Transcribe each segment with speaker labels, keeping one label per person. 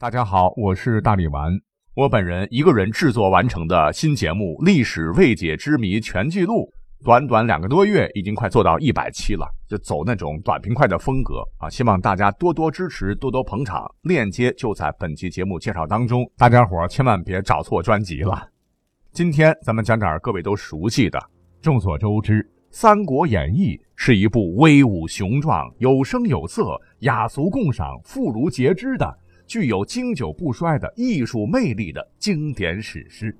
Speaker 1: 大家好，我是大力丸。我本人一个人制作完成的新节目《历史未解之谜全记录》，短短两个多月，已经快做到一百期了，就走那种短平快的风格啊！希望大家多多支持，多多捧场。链接就在本期节目介绍当中，大家伙千万别找错专辑了。今天咱们讲点各位都熟悉的。众所周知，《三国演义》是一部威武雄壮、有声有色、雅俗共赏、妇孺皆知的。具有经久不衰的艺术魅力的经典史诗，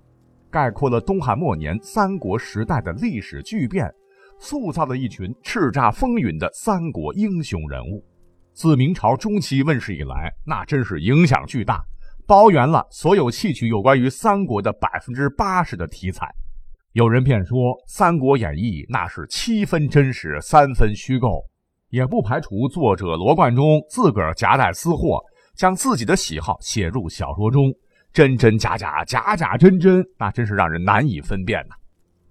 Speaker 1: 概括了东汉末年三国时代的历史巨变，塑造了一群叱咤风云的三国英雄人物。自明朝中期问世以来，那真是影响巨大，包圆了所有戏曲有关于三国的百分之八十的题材。有人便说，《三国演义》那是七分真实，三分虚构，也不排除作者罗贯中自个儿夹带私货。将自己的喜好写入小说中，真真假假，假假真真，那真是让人难以分辨呐。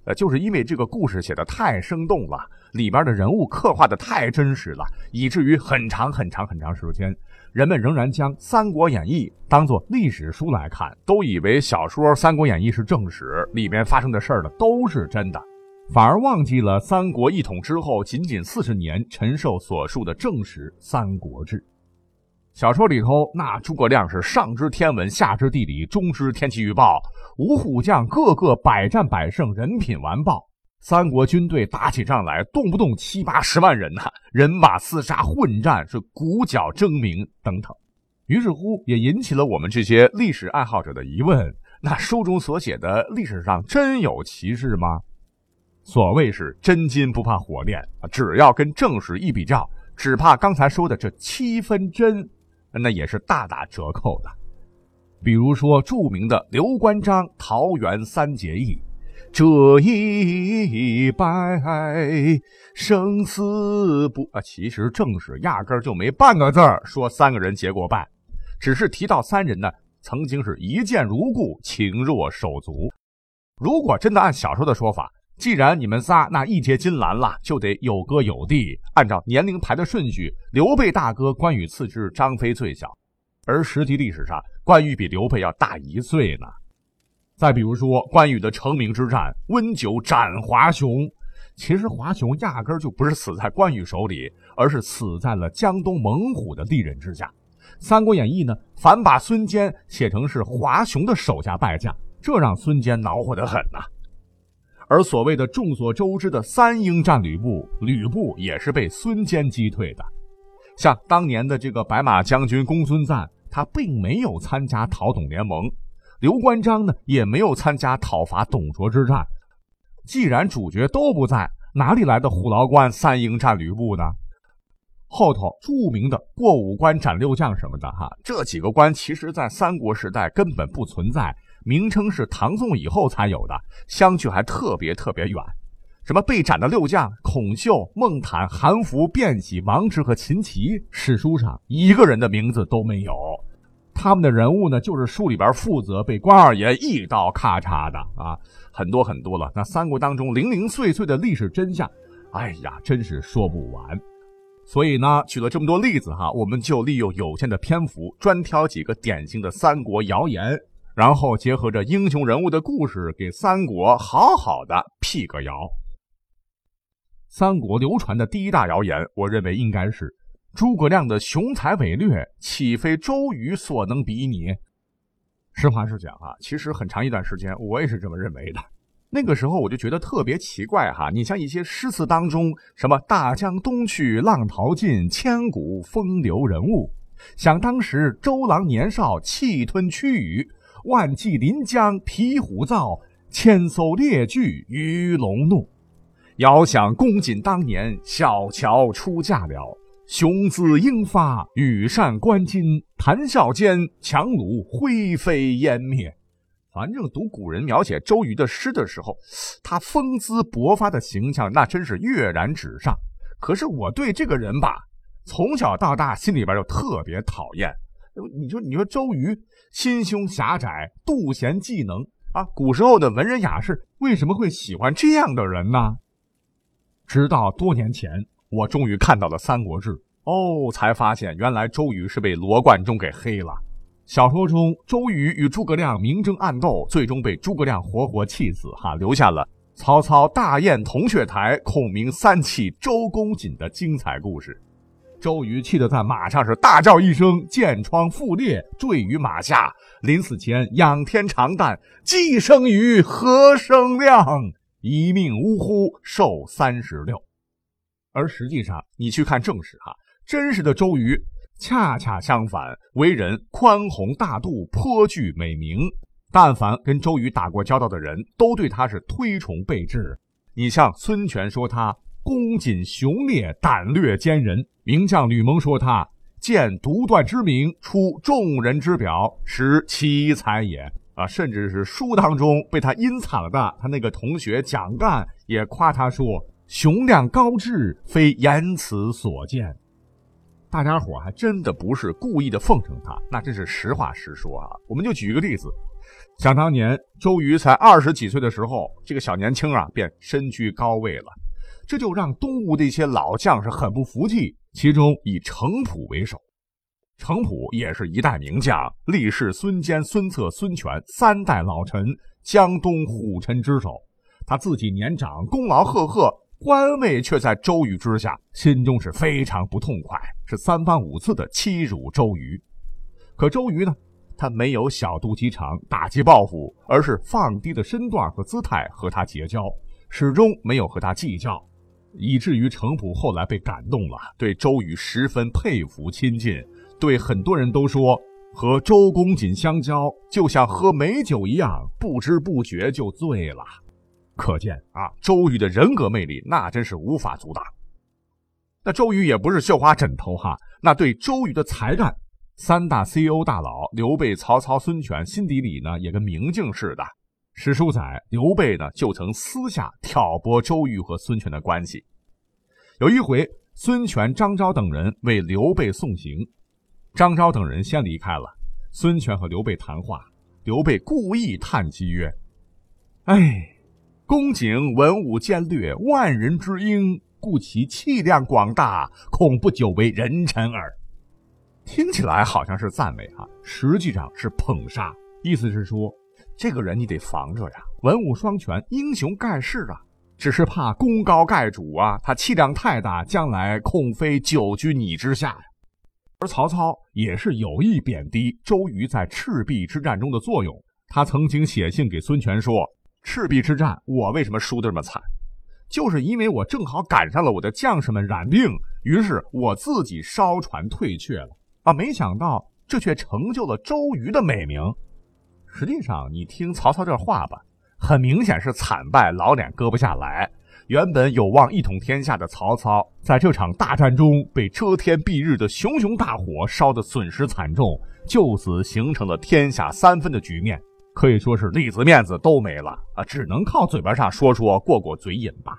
Speaker 1: 呃，就是因为这个故事写的太生动了，里边的人物刻画的太真实了，以至于很长很长很长时间，人们仍然将《三国演义》当做历史书来看，都以为小说《三国演义》是正史，里面发生的事儿呢都是真的，反而忘记了三国一统之后仅仅四十年陈寿所述的正史《三国志》。小说里头，那诸葛亮是上知天文，下知地理，中知天气预报，五虎将个个百战百胜，人品完爆。三国军队打起仗来，动不动七八十万人呐，人马厮杀，混战是鼓角争鸣等等。于是乎，也引起了我们这些历史爱好者的疑问：那书中所写的历史上真有其事吗？所谓是真金不怕火炼，只要跟正史一比较，只怕刚才说的这七分真。那也是大打折扣的，比如说著名的刘关张桃园三结义，这一拜生死不啊，其实正史压根就没半个字说三个人结过拜，只是提到三人呢曾经是一见如故，情若手足。如果真的按小说的说法，既然你们仨那一结金兰了，就得有哥有弟。按照年龄排的顺序，刘备大哥，关羽次之，张飞最小。而实际历史上，关羽比刘备要大一岁呢。再比如说，关羽的成名之战温酒斩华雄，其实华雄压根就不是死在关羽手里，而是死在了江东猛虎的利刃之下。《三国演义》呢，反把孙坚写成是华雄的手下败将，这让孙坚恼火得很呐。而所谓的众所周知的三英战吕布，吕布也是被孙坚击退的。像当年的这个白马将军公孙瓒，他并没有参加讨董联盟；刘关张呢，也没有参加讨伐董卓之战。既然主角都不在，哪里来的虎牢关三英战吕布呢？后头著名的过五关斩六将什么的，哈，这几个关其实在三国时代根本不存在。名称是唐宋以后才有的，相距还特别特别远。什么被斩的六将孔秀、孟坦、韩福、卞喜、王直和秦琪，史书上一个人的名字都没有。他们的人物呢，就是书里边负责被关二爷一刀咔嚓的啊，很多很多了。那三国当中零零碎碎的历史真相，哎呀，真是说不完。所以呢，举了这么多例子哈，我们就利用有限的篇幅，专挑几个典型的三国谣言。然后结合着英雄人物的故事，给三国好好的辟个谣。三国流传的第一大谣言，我认为应该是诸葛亮的雄才伟略，岂非周瑜所能比拟？实话实讲啊，其实很长一段时间我也是这么认为的。那个时候我就觉得特别奇怪哈，你像一些诗词当中，什么大江东去，浪淘尽，千古风流人物，想当时周郎年少，气吞曲宇。万骑临江披虎造，千艘列炬鱼龙怒。遥想公瑾当年，小乔出嫁了。雄姿英发，羽扇纶巾，谈笑间，樯橹灰飞烟灭。反正读古人描写周瑜的诗的时候，他风姿勃发的形象，那真是跃然纸上。可是我对这个人吧，从小到大心里边就特别讨厌。你说，你说周瑜心胸狭窄，妒贤嫉能啊！古时候的文人雅士为什么会喜欢这样的人呢？直到多年前，我终于看到了《三国志》，哦，才发现原来周瑜是被罗贯中给黑了。小说中，周瑜与诸葛亮明争暗斗，最终被诸葛亮活活气死，哈，留下了曹操大宴铜雀台，孔明三气周公瑾的精彩故事。周瑜气得在马上是大叫一声，箭疮复裂，坠于马下。临死前仰天长叹：“既生瑜，何生亮？一命呜呼，寿三十六。”而实际上，你去看正史哈，真实的周瑜恰恰相反，为人宽宏大度，颇具美名。但凡跟周瑜打过交道的人，都对他是推崇备至。你像孙权说他公谨雄烈，胆略坚人；名将吕蒙说他见独断之明，出众人之表，实奇才也。啊，甚至是书当中被他阴惨了的，他那个同学蒋干也夸他说。雄量高志，非言辞所见。大家伙还真的不是故意的奉承他，那真是实话实说啊。我们就举一个例子，想当年周瑜才二十几岁的时候，这个小年轻啊便身居高位了，这就让东吴的一些老将是很不服气。其中以程普为首，程普也是一代名将，历仕孙坚、孙策、孙权三代老臣，江东虎臣之首。他自己年长，功劳赫赫。官位却在周瑜之下，心中是非常不痛快，是三番五次的欺辱周瑜。可周瑜呢，他没有小肚鸡肠打击报复，而是放低了身段和姿态和他结交，始终没有和他计较，以至于程普后来被感动了，对周瑜十分佩服亲近，对很多人都说和周公瑾相交就像喝美酒一样，不知不觉就醉了。可见啊，周瑜的人格魅力那真是无法阻挡。那周瑜也不是绣花枕头哈，那对周瑜的才干，三大 CEO 大佬刘备、曹操、孙权心底里呢也跟明镜似的。史书载，刘备呢就曾私下挑拨周瑜和孙权的关系。有一回，孙权、张昭等人为刘备送行，张昭等人先离开了。孙权和刘备谈话，刘备故意叹息曰：“哎。”公瑾文武兼略，万人之英，故其气量广大，恐不久为人臣耳。听起来好像是赞美啊，实际上是捧杀。意思是说，这个人你得防着呀，文武双全，英雄盖世啊，只是怕功高盖主啊，他气量太大，将来恐非久居你之下呀。而曹操也是有意贬低周瑜在赤壁之战中的作用，他曾经写信给孙权说。赤壁之战，我为什么输得这么惨？就是因为我正好赶上了我的将士们染病，于是我自己烧船退却了啊！没想到这却成就了周瑜的美名。实际上，你听曹操这话吧，很明显是惨败，老脸搁不下来。原本有望一统天下的曹操，在这场大战中被遮天蔽日的熊熊大火烧得损失惨重，就此形成了天下三分的局面。可以说是里子面子都没了啊，只能靠嘴巴上说说过过嘴瘾吧。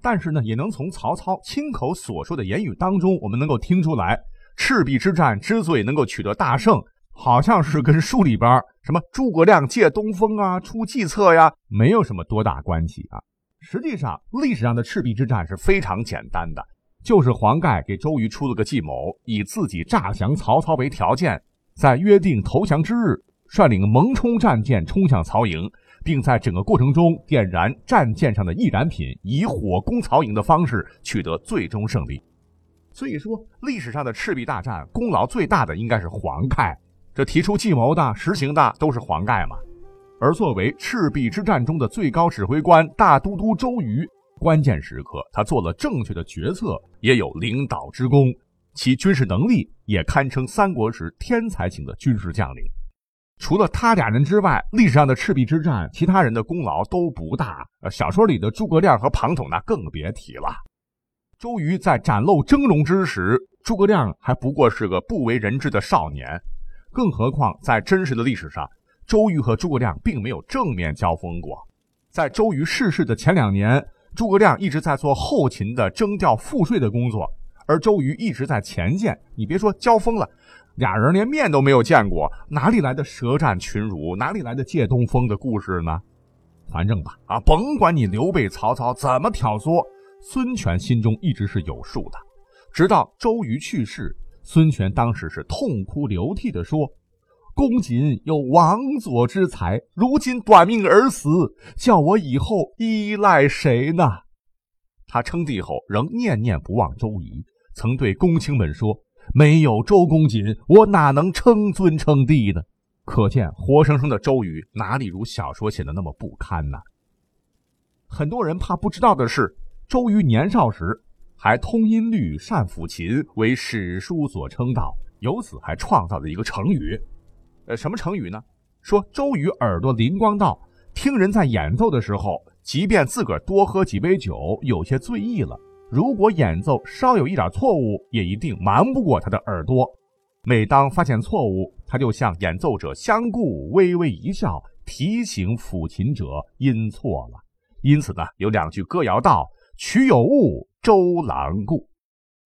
Speaker 1: 但是呢，也能从曹操亲口所说的言语当中，我们能够听出来，赤壁之战之所以能够取得大胜，好像是跟书里边什么诸葛亮借东风啊、出计策呀，没有什么多大关系啊。实际上，历史上的赤壁之战是非常简单的，就是黄盖给周瑜出了个计谋，以自己诈降曹操为条件，在约定投降之日。率领蒙冲战舰冲向曹营，并在整个过程中点燃战舰上的易燃品，以火攻曹营的方式取得最终胜利。所以说，历史上的赤壁大战功劳最大的应该是黄盖，这提出计谋的、实行的都是黄盖嘛。而作为赤壁之战中的最高指挥官大都督周瑜，关键时刻他做了正确的决策，也有领导之功，其军事能力也堪称三国时天才型的军事将领。除了他俩人之外，历史上的赤壁之战，其他人的功劳都不大。小说里的诸葛亮和庞统那更别提了。周瑜在展露峥嵘之时，诸葛亮还不过是个不为人知的少年。更何况在真实的历史上，周瑜和诸葛亮并没有正面交锋过。在周瑜逝世的前两年，诸葛亮一直在做后勤的征调赋税的工作，而周瑜一直在前线。你别说交锋了。俩人连面都没有见过，哪里来的舌战群儒？哪里来的借东风的故事呢？反正吧，啊，甭管你刘备、曹操怎么挑唆，孙权心中一直是有数的。直到周瑜去世，孙权当时是痛哭流涕地说：“公瑾有王佐之才，如今短命而死，叫我以后依赖谁呢？他称帝后仍念念不忘周瑜，曾对公卿们说：“没有周公瑾，我哪能称尊称帝呢？”可见活生生的周瑜哪里如小说写的那么不堪呢？很多人怕不知道的是，周瑜年少时还通音律、善抚琴，为史书所称道，由此还创造了一个成语。呃，什么成语呢？说周瑜耳朵灵光到，听人在演奏的时候。即便自个儿多喝几杯酒，有些醉意了，如果演奏稍有一点错误，也一定瞒不过他的耳朵。每当发现错误，他就向演奏者相顾，微微一笑，提醒抚琴者音错了。因此呢，有两句歌谣道：“曲有误，周郎顾。”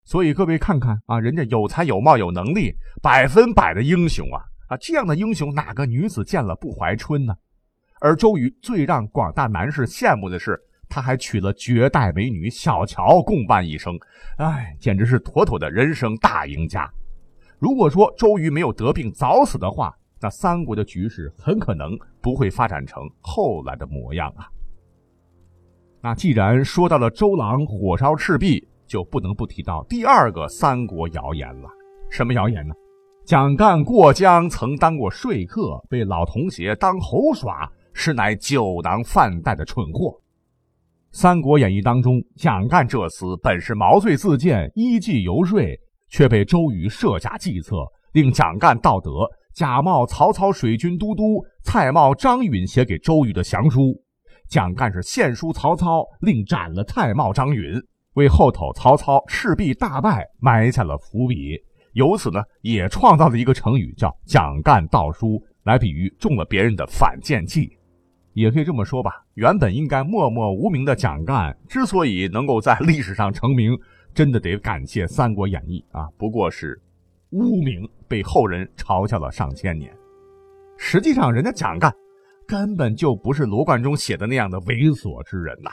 Speaker 1: 所以各位看看啊，人家有才有貌有能力，百分百的英雄啊啊！这样的英雄，哪个女子见了不怀春呢？而周瑜最让广大男士羡慕的是，他还娶了绝代美女小乔共伴一生，哎，简直是妥妥的人生大赢家。如果说周瑜没有得病早死的话，那三国的局势很可能不会发展成后来的模样啊。那既然说到了周郎火烧赤壁，就不能不提到第二个三国谣言了。什么谣言呢？蒋干过江曾当过说客，被老同学当猴耍。实乃酒囊饭袋的蠢货，《三国演义》当中，蒋干这厮本是毛遂自荐，依计游说，却被周瑜设下计策，令蒋干道德，假冒曹操水军都督蔡瑁、张允写给周瑜的降书。蒋干是献书曹操，另斩了蔡瑁、张允，为后头曹操赤壁大败埋下了伏笔。由此呢，也创造了一个成语，叫“蒋干盗书”，来比喻中了别人的反间计。也可以这么说吧，原本应该默默无名的蒋干，之所以能够在历史上成名，真的得感谢《三国演义》啊。不过是污名，被后人嘲笑了上千年。实际上，人家蒋干根本就不是罗贯中写的那样的猥琐之人呐。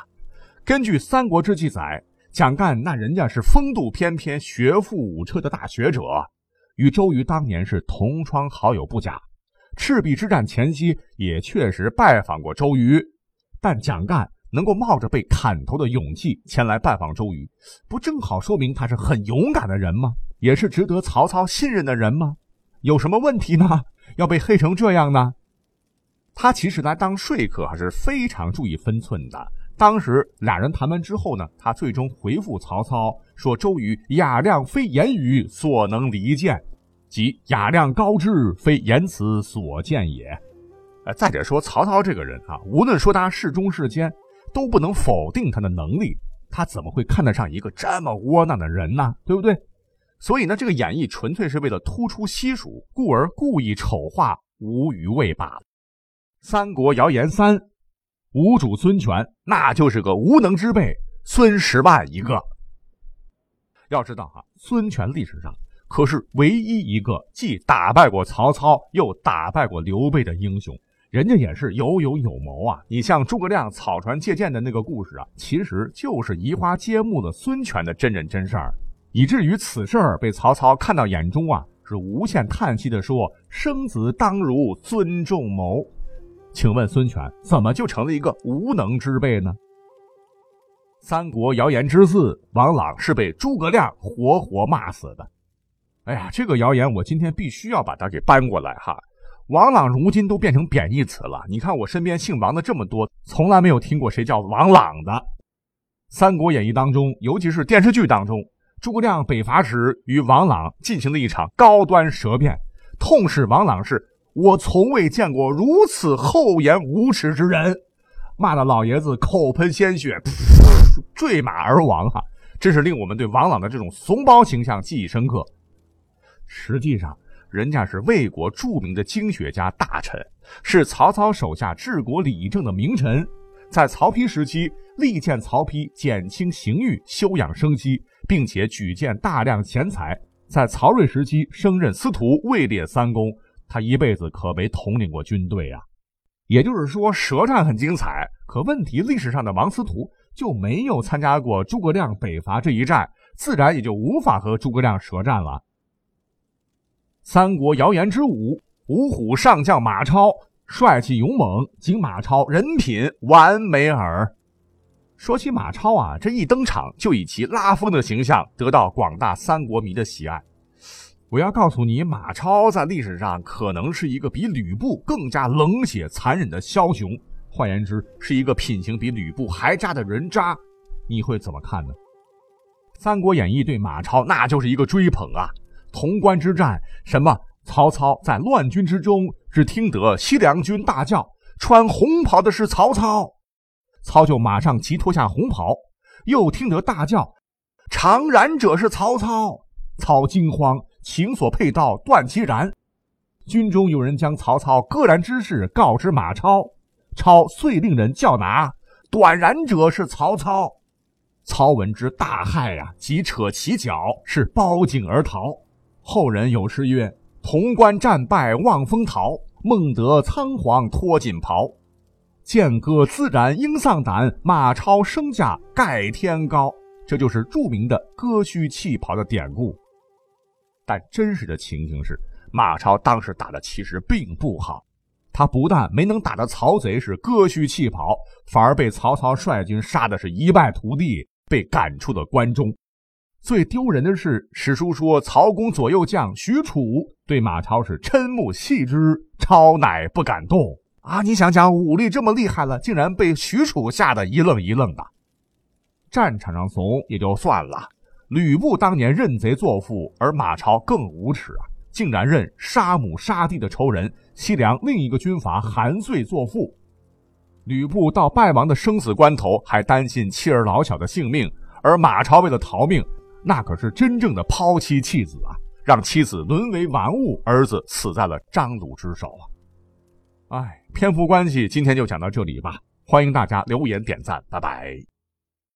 Speaker 1: 根据《三国志》记载，蒋干那人家是风度翩翩、学富五车的大学者，与周瑜当年是同窗好友不假。赤壁之战前夕，也确实拜访过周瑜，但蒋干能够冒着被砍头的勇气前来拜访周瑜，不正好说明他是很勇敢的人吗？也是值得曹操信任的人吗？有什么问题呢？要被黑成这样呢？他其实来当说客还是非常注意分寸的。当时俩人谈完之后呢，他最终回复曹操说：“周瑜雅量非言语所能离间。”即雅量高之，非言辞所见也。呃，再者说曹操这个人啊，无论说他是忠是奸，都不能否定他的能力。他怎么会看得上一个这么窝囊的人呢？对不对？所以呢，这个演绎纯粹是为了突出西蜀，故而故意丑化吴虞魏罢了。三国谣言三，吴主孙权那就是个无能之辈，孙十万一个。要知道哈，孙权历史上。可是唯一一个既打败过曹操又打败过刘备的英雄，人家也是有勇有谋啊！你像诸葛亮草船借箭的那个故事啊，其实就是移花接木的孙权的真人真事儿，以至于此事儿被曹操看到眼中啊，是无限叹息的说：“生子当如孙仲谋。”请问孙权怎么就成了一个无能之辈呢？三国谣言之四，王朗是被诸葛亮活活骂死的。哎呀，这个谣言我今天必须要把它给搬过来哈！王朗如今都变成贬义词了。你看我身边姓王的这么多，从来没有听过谁叫王朗的。《三国演义》当中，尤其是电视剧当中，诸葛亮北伐时与王朗进行了一场高端舌辩，痛斥王朗是“我从未见过如此厚颜无耻之人”，骂的老爷子口喷鲜血，坠马而亡哈！真是令我们对王朗的这种怂包形象记忆深刻。实际上，人家是魏国著名的经学家大臣，是曹操手下治国理政的名臣。在曹丕时期，力荐曹丕减轻刑狱、休养生息，并且举荐大量贤才。在曹睿时期，升任司徒，位列三公。他一辈子可没统领过军队啊。也就是说，舌战很精彩。可问题，历史上的王司徒就没有参加过诸葛亮北伐这一战，自然也就无法和诸葛亮舌战了。三国谣言之五，五虎上将马超帅气勇猛，仅马超人品完美耳。说起马超啊，这一登场就以其拉风的形象得到广大三国迷的喜爱。我要告诉你，马超在历史上可能是一个比吕布更加冷血残忍的枭雄，换言之，是一个品行比吕布还渣的人渣。你会怎么看呢？《三国演义》对马超那就是一个追捧啊！潼关之战，什么曹操在乱军之中，只听得西凉军大叫，穿红袍的是曹操，操就马上急脱下红袍，又听得大叫，常然者是曹操，操惊慌。情所佩刀断其然，军中有人将曹操割然之事告知马超，超遂令人叫拿，短然者是曹操。操闻之大骇呀，即扯其脚，是包颈而逃。后人有诗曰：“潼关战败望风逃，孟德仓皇脱锦袍。剑戈自然应丧胆，马超身价盖天高。”这就是著名的割须弃袍的典故。但真实的情形是，马超当时打的其实并不好，他不但没能打得曹贼是割须弃袍，反而被曹操率军杀的是一败涂地，被赶出了关中。最丢人的是，史书说曹公左右将许褚对马超是瞠目戏之，超乃不敢动啊！你想想，武力这么厉害了，竟然被许褚吓得一愣一愣的。战场上怂也就算了。吕布当年认贼作父，而马超更无耻啊！竟然认杀母杀弟的仇人西凉另一个军阀韩遂作父。吕布到败亡的生死关头，还担心妻儿老小的性命，而马超为了逃命，那可是真正的抛妻弃子啊！让妻子沦为玩物，儿子死在了张鲁之手啊！哎，篇幅关系，今天就讲到这里吧。欢迎大家留言点赞，拜拜。